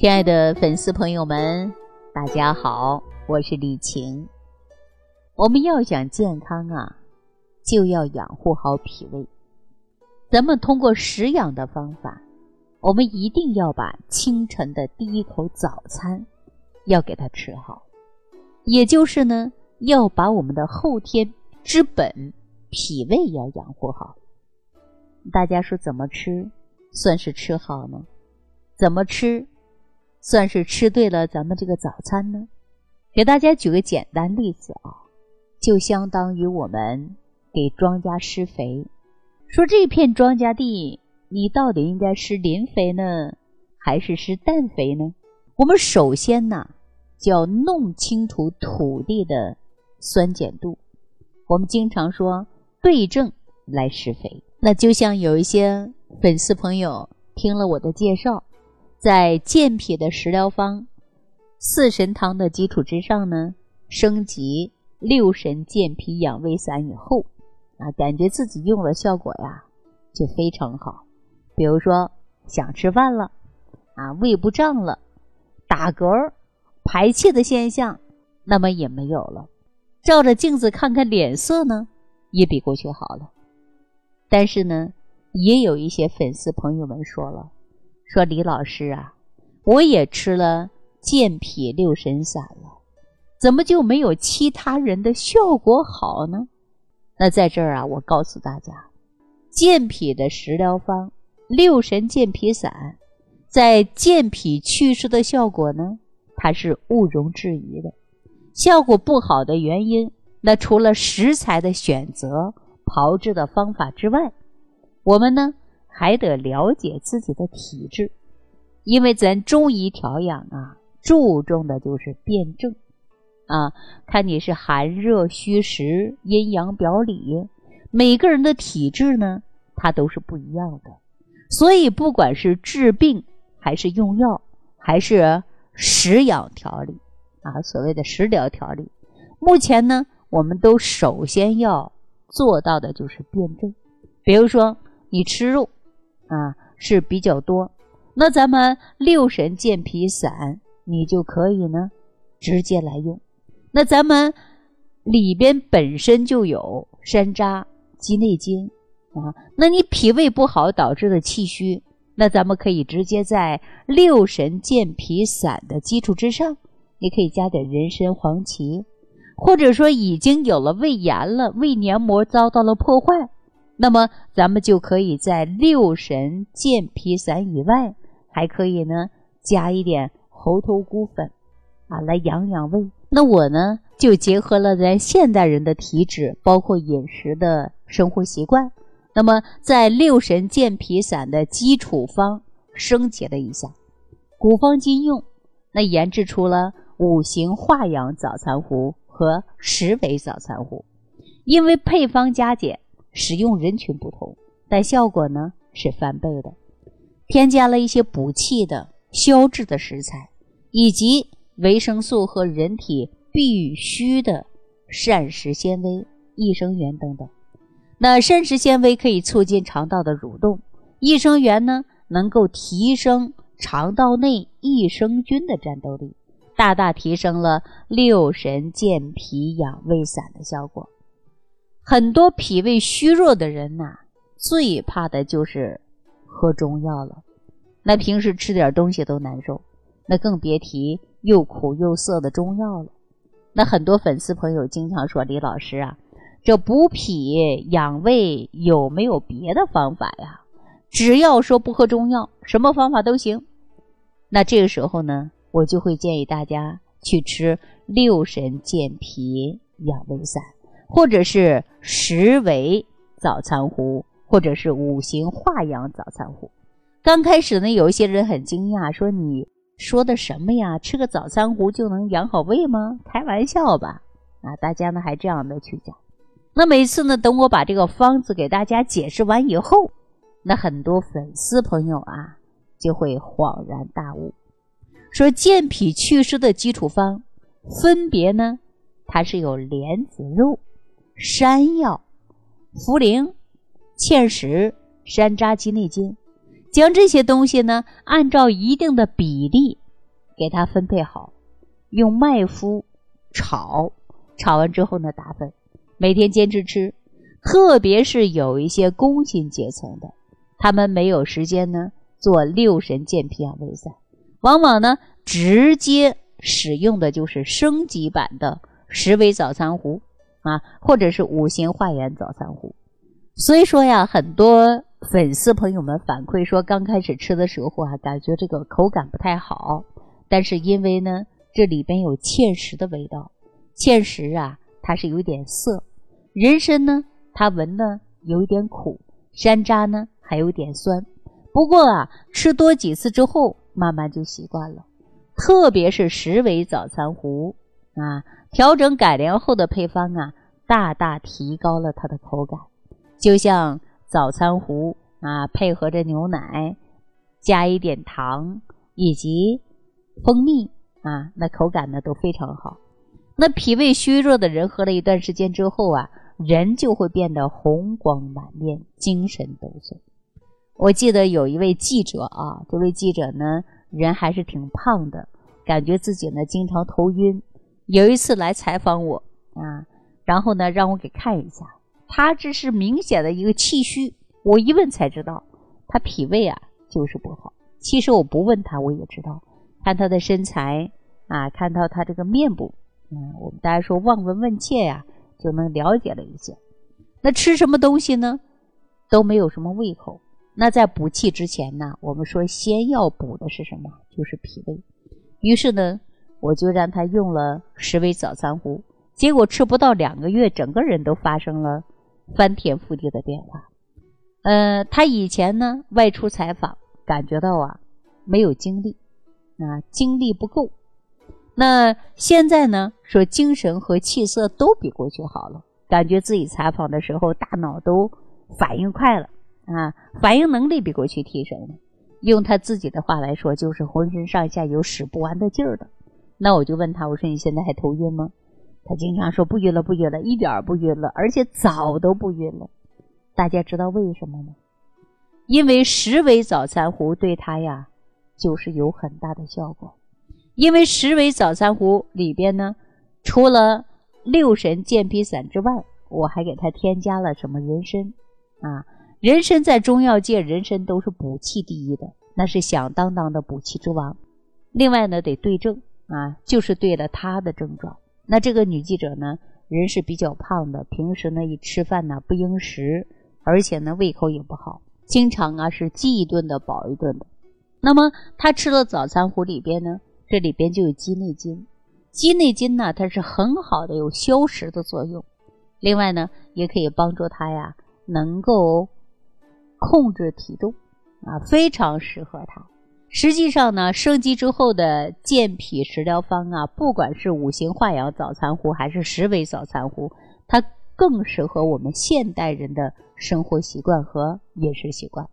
亲爱的粉丝朋友们，大家好，我是李晴。我们要想健康啊，就要养护好脾胃。咱们通过食养的方法，我们一定要把清晨的第一口早餐要给它吃好，也就是呢，要把我们的后天之本脾胃要养护好。大家说怎么吃算是吃好呢？怎么吃？算是吃对了咱们这个早餐呢。给大家举个简单例子啊，就相当于我们给庄稼施肥，说这片庄稼地你到底应该施磷肥呢，还是施氮肥呢？我们首先呢就要弄清楚土地的酸碱度。我们经常说对症来施肥，那就像有一些粉丝朋友听了我的介绍。在健脾的食疗方四神汤的基础之上呢，升级六神健脾养胃散以后，啊，感觉自己用了效果呀，就非常好。比如说想吃饭了，啊，胃不胀了，打嗝、排气的现象，那么也没有了。照着镜子看看脸色呢，也比过去好了。但是呢，也有一些粉丝朋友们说了。说李老师啊，我也吃了健脾六神散了，怎么就没有其他人的效果好呢？那在这儿啊，我告诉大家，健脾的食疗方六神健脾散，在健脾祛湿的效果呢，它是毋庸置疑的。效果不好的原因，那除了食材的选择、炮制的方法之外，我们呢？还得了解自己的体质，因为咱中医调养啊，注重的就是辩证啊，看你是寒热虚实、阴阳表里，每个人的体质呢，它都是不一样的。所以，不管是治病，还是用药，还是食养调理啊，所谓的食疗调理，目前呢，我们都首先要做到的就是辩证。比如说，你吃肉。啊，是比较多。那咱们六神健脾散，你就可以呢直接来用。那咱们里边本身就有山楂、鸡内金啊，那你脾胃不好导致的气虚，那咱们可以直接在六神健脾散的基础之上，你可以加点人参、黄芪，或者说已经有了胃炎了，胃黏膜遭到了破坏。那么，咱们就可以在六神健脾散以外，还可以呢加一点猴头菇粉，啊，来养养胃。那我呢就结合了咱现代人的体质，包括饮食的生活习惯，那么在六神健脾散的基础方升级了一下，古方今用，那研制出了五行化养早餐壶和十味早餐壶，因为配方加减。使用人群不同，但效果呢是翻倍的。添加了一些补气的、消滞的食材，以及维生素和人体必需的膳食纤维、益生元等等。那膳食纤维可以促进肠道的蠕动，益生元呢能够提升肠道内益生菌的战斗力，大大提升了六神健脾养胃散的效果。很多脾胃虚弱的人呐，最怕的就是喝中药了。那平时吃点东西都难受，那更别提又苦又涩的中药了。那很多粉丝朋友经常说：“李老师啊，这补脾养胃有没有别的方法呀？只要说不喝中药，什么方法都行。”那这个时候呢，我就会建议大家去吃六神健脾养胃散。或者是十味早餐壶，或者是五行化养早餐壶。刚开始呢，有一些人很惊讶，说：“你说的什么呀？吃个早餐壶就能养好胃吗？开玩笑吧！”啊，大家呢还这样的去讲。那每次呢，等我把这个方子给大家解释完以后，那很多粉丝朋友啊就会恍然大悟，说健脾祛湿的基础方分别呢，它是有莲子肉。山药、茯苓、芡实、山楂、鸡内金，将这些东西呢，按照一定的比例给它分配好，用麦麸炒，炒完之后呢打粉，每天坚持吃。特别是有一些工薪阶层的，他们没有时间呢做六神健脾养胃散，往往呢直接使用的就是升级版的十味早餐糊。啊，或者是五行化元早餐糊。所以说呀，很多粉丝朋友们反馈说，刚开始吃的时候啊，感觉这个口感不太好。但是因为呢，这里边有芡实的味道，芡实啊，它是有点涩；人参呢，它闻呢有一点苦；山楂呢，还有点酸。不过啊，吃多几次之后，慢慢就习惯了。特别是十味早餐糊啊，调整改良后的配方啊，大大提高了它的口感。就像早餐糊啊，配合着牛奶，加一点糖以及蜂蜜啊，那口感呢都非常好。那脾胃虚弱的人喝了一段时间之后啊，人就会变得红光满面、精神抖擞。我记得有一位记者啊，这位记者呢人还是挺胖的，感觉自己呢经常头晕。有一次来采访我啊，然后呢让我给看一下。他这是明显的一个气虚，我一问才知道，他脾胃啊就是不好。其实我不问他我也知道，看他的身材啊，看到他这个面部，嗯，我们大家说望闻问切呀，就能了解了一些。那吃什么东西呢？都没有什么胃口。那在补气之前呢，我们说先要补的是什么？就是脾胃。于是呢，我就让他用了十味早餐糊，结果吃不到两个月，整个人都发生了。翻天覆地的变化，呃，他以前呢外出采访，感觉到啊没有精力，啊精力不够。那现在呢说精神和气色都比过去好了，感觉自己采访的时候大脑都反应快了，啊反应能力比过去提升了。用他自己的话来说，就是浑身上下有使不完的劲儿的。那我就问他，我说你现在还头晕吗？他经常说不晕了，不晕了，一点儿不晕了，而且早都不晕了。大家知道为什么吗？因为十味早餐糊对他呀，就是有很大的效果。因为十味早餐糊里边呢，除了六神健脾散之外，我还给他添加了什么人参啊？人参在中药界，人参都是补气第一的，那是响当当的补气之王。另外呢，得对症啊，就是对了他的症状。那这个女记者呢，人是比较胖的，平时呢一吃饭呢不应食，而且呢胃口也不好，经常啊是饥一顿的饱一顿的。那么她吃了早餐糊里边呢，这里边就有鸡内金，鸡内金呢它是很好的有消食的作用，另外呢也可以帮助她呀能够控制体重啊，非常适合她。实际上呢，升级之后的健脾食疗方啊，不管是五行化养早餐糊还是十味早餐糊，它更适合我们现代人的生活习惯和饮食习惯。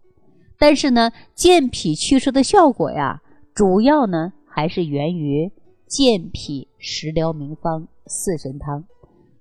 但是呢，健脾祛湿的效果呀，主要呢还是源于健脾食疗名方四神汤。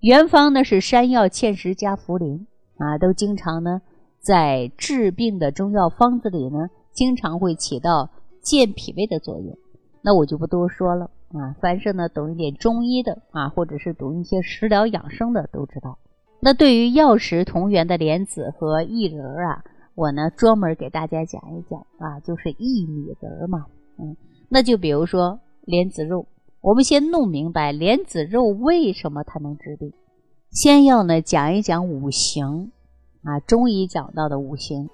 原方呢是山药、芡实加茯苓啊，都经常呢在治病的中药方子里呢，经常会起到。健脾胃的作用，那我就不多说了啊。凡是呢懂一点中医的啊，或者是懂一些食疗养生的都知道。那对于药食同源的莲子和薏仁啊，我呢专门给大家讲一讲啊，就是薏米仁嘛。嗯，那就比如说莲子肉，我们先弄明白莲子肉为什么它能治病。先要呢讲一讲五行啊，中医讲到的五行。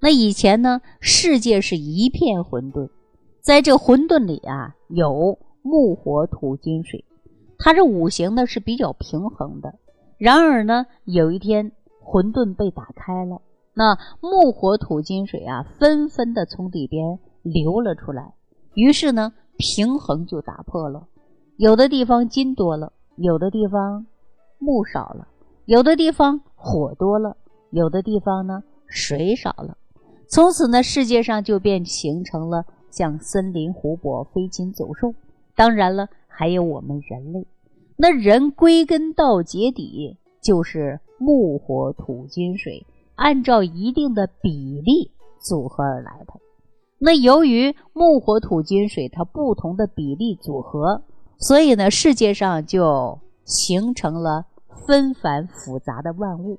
那以前呢，世界是一片混沌。在这混沌里啊，有木火土金水，它这五行呢是比较平衡的。然而呢，有一天混沌被打开了，那木火土金水啊，纷纷的从里边流了出来，于是呢，平衡就打破了。有的地方金多了，有的地方木少了，有的地方火多了，有的地方呢水少了。从此呢，世界上就变形成了。像森林、湖泊、飞禽走兽，当然了，还有我们人类。那人归根到结底就是木、火、土、金、水，按照一定的比例组合而来的。那由于木火土金水它不同的比例组合，所以呢，世界上就形成了纷繁复杂的万物。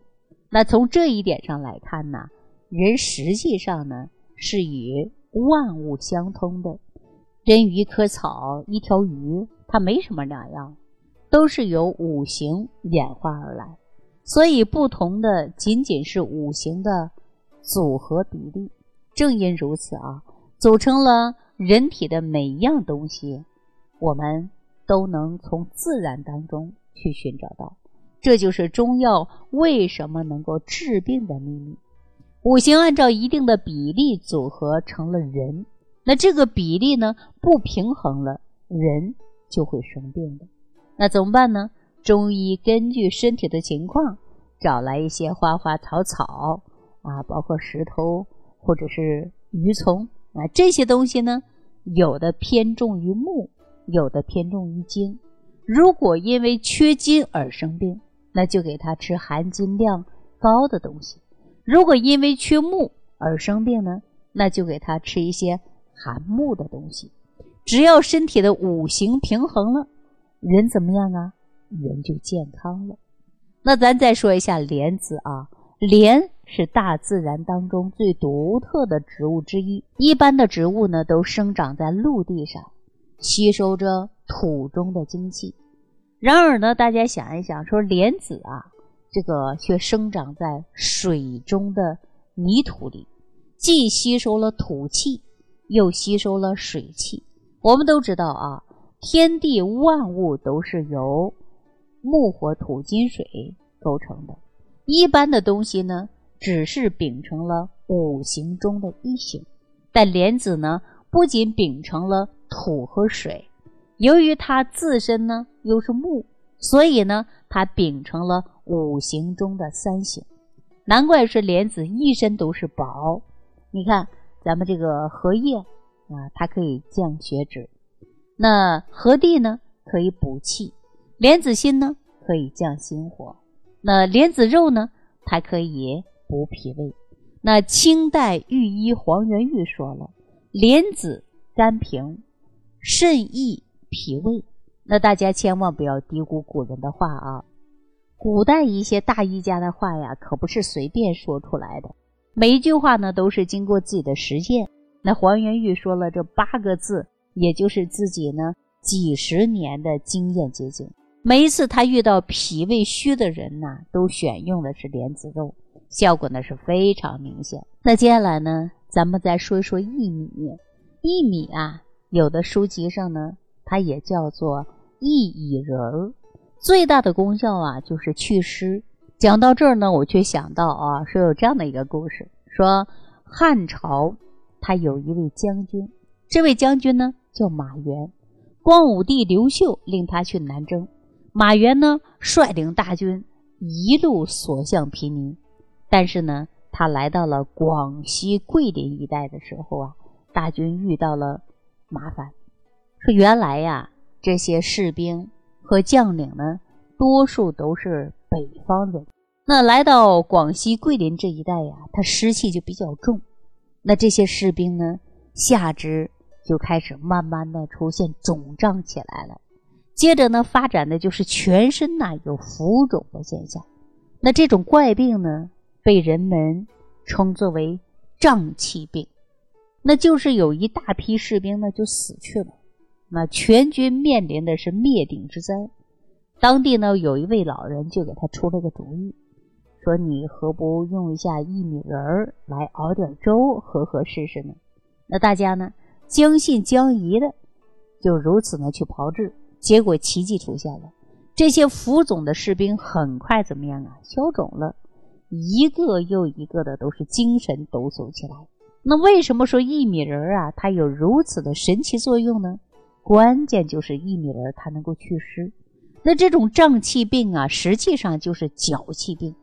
那从这一点上来看呢，人实际上呢是与万物相通的。人与一棵草、一条鱼，它没什么两样，都是由五行演化而来。所以，不同的仅仅是五行的组合比例。正因如此啊，组成了人体的每一样东西，我们都能从自然当中去寻找到。这就是中药为什么能够治病的秘密。五行按照一定的比例组合成了人，那这个比例呢不平衡了，人就会生病的。那怎么办呢？中医根据身体的情况，找来一些花花草草啊，包括石头。或者是鱼虫啊，这些东西呢，有的偏重于木，有的偏重于金。如果因为缺金而生病，那就给他吃含金量高的东西；如果因为缺木而生病呢，那就给他吃一些含木的东西。只要身体的五行平衡了，人怎么样啊？人就健康了。那咱再说一下莲子啊，莲。是大自然当中最独特的植物之一。一般的植物呢，都生长在陆地上，吸收着土中的精气。然而呢，大家想一想，说莲子啊，这个却生长在水中的泥土里，既吸收了土气，又吸收了水气。我们都知道啊，天地万物都是由木、火、土、金、水构成的。一般的东西呢。只是秉承了五行中的一行，但莲子呢，不仅秉承了土和水，由于它自身呢又是木，所以呢，它秉承了五行中的三行。难怪是莲子一身都是宝。你看咱们这个荷叶啊，它可以降血脂；那荷蒂呢，可以补气；莲子心呢，可以降心火；那莲子肉呢，它可以。补脾胃，那清代御医黄元玉说了，莲子甘平，肾益脾胃。那大家千万不要低估古人的话啊！古代一些大医家的话呀，可不是随便说出来的，每一句话呢都是经过自己的实践。那黄元玉说了这八个字，也就是自己呢几十年的经验结晶。每一次他遇到脾胃虚的人呢，都选用的是莲子肉。效果呢是非常明显。那接下来呢，咱们再说一说薏米。薏米啊，有的书籍上呢，它也叫做薏苡仁儿。最大的功效啊，就是祛湿。讲到这儿呢，我却想到啊，说有这样的一个故事：说汉朝他有一位将军，这位将军呢叫马援。光武帝刘秀令他去南征，马援呢率领大军一路所向披靡。但是呢，他来到了广西桂林一带的时候啊，大军遇到了麻烦。说原来呀，这些士兵和将领呢，多数都是北方人。那来到广西桂林这一带呀，它湿气就比较重。那这些士兵呢，下肢就开始慢慢的出现肿胀起来了。接着呢，发展的就是全身呐有浮肿的现象。那这种怪病呢？被人们称作为胀气病，那就是有一大批士兵呢就死去了，那全军面临的是灭顶之灾。当地呢有一位老人就给他出了个主意，说你何不用一下薏米仁儿来熬点粥喝喝试试呢？那大家呢将信将疑的，就如此呢去炮制，结果奇迹出现了，这些浮肿的士兵很快怎么样啊？消肿了。一个又一个的都是精神抖擞起来。那为什么说薏米仁儿啊，它有如此的神奇作用呢？关键就是薏米仁它能够祛湿。那这种胀气病啊，实际上就是脚气病，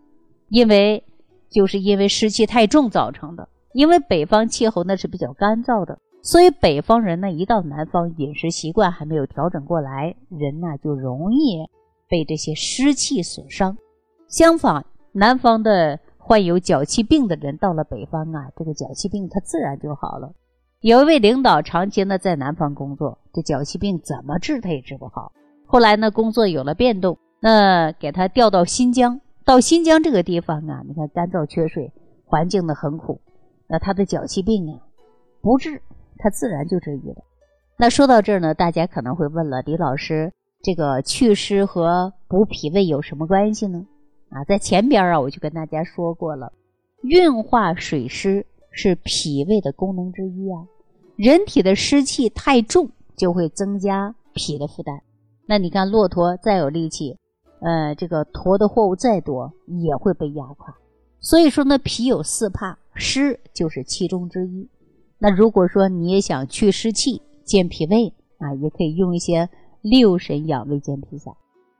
因为就是因为湿气太重造成的。因为北方气候那是比较干燥的，所以北方人呢一到南方，饮食习惯还没有调整过来，人呢就容易被这些湿气所伤。相反。南方的患有脚气病的人到了北方啊，这个脚气病它自然就好了。有一位领导长期呢在南方工作，这脚气病怎么治他也治不好。后来呢工作有了变动，那给他调到新疆。到新疆这个地方啊，你看干燥缺水，环境呢很苦，那他的脚气病啊不治，他自然就治愈了。那说到这儿呢，大家可能会问了，李老师，这个祛湿和补脾胃有什么关系呢？啊，在前边啊我就跟大家说过了，运化水湿是脾胃的功能之一啊。人体的湿气太重，就会增加脾的负担。那你看骆驼再有力气。呃，这个驮的货物再多也会被压垮，所以说呢，脾有四怕，湿就是其中之一。那如果说你也想去湿气、健脾胃啊，也可以用一些六神养胃健脾散。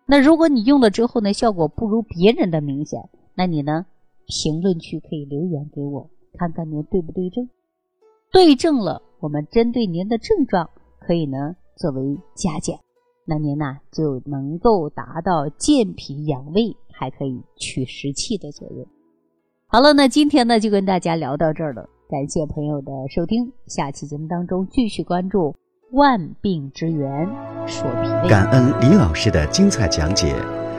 那如果你用了之后呢，效果不如别人的明显，那你呢，评论区可以留言给我，看看您对不对症。对症了，我们针对您的症状，可以呢作为加减。那您呢就能够达到健脾养胃，还可以祛湿气的作用。好了，那今天呢就跟大家聊到这儿了，感谢朋友的收听，下期节目当中继续关注万病之源说脾胃。感恩李老师的精彩讲解。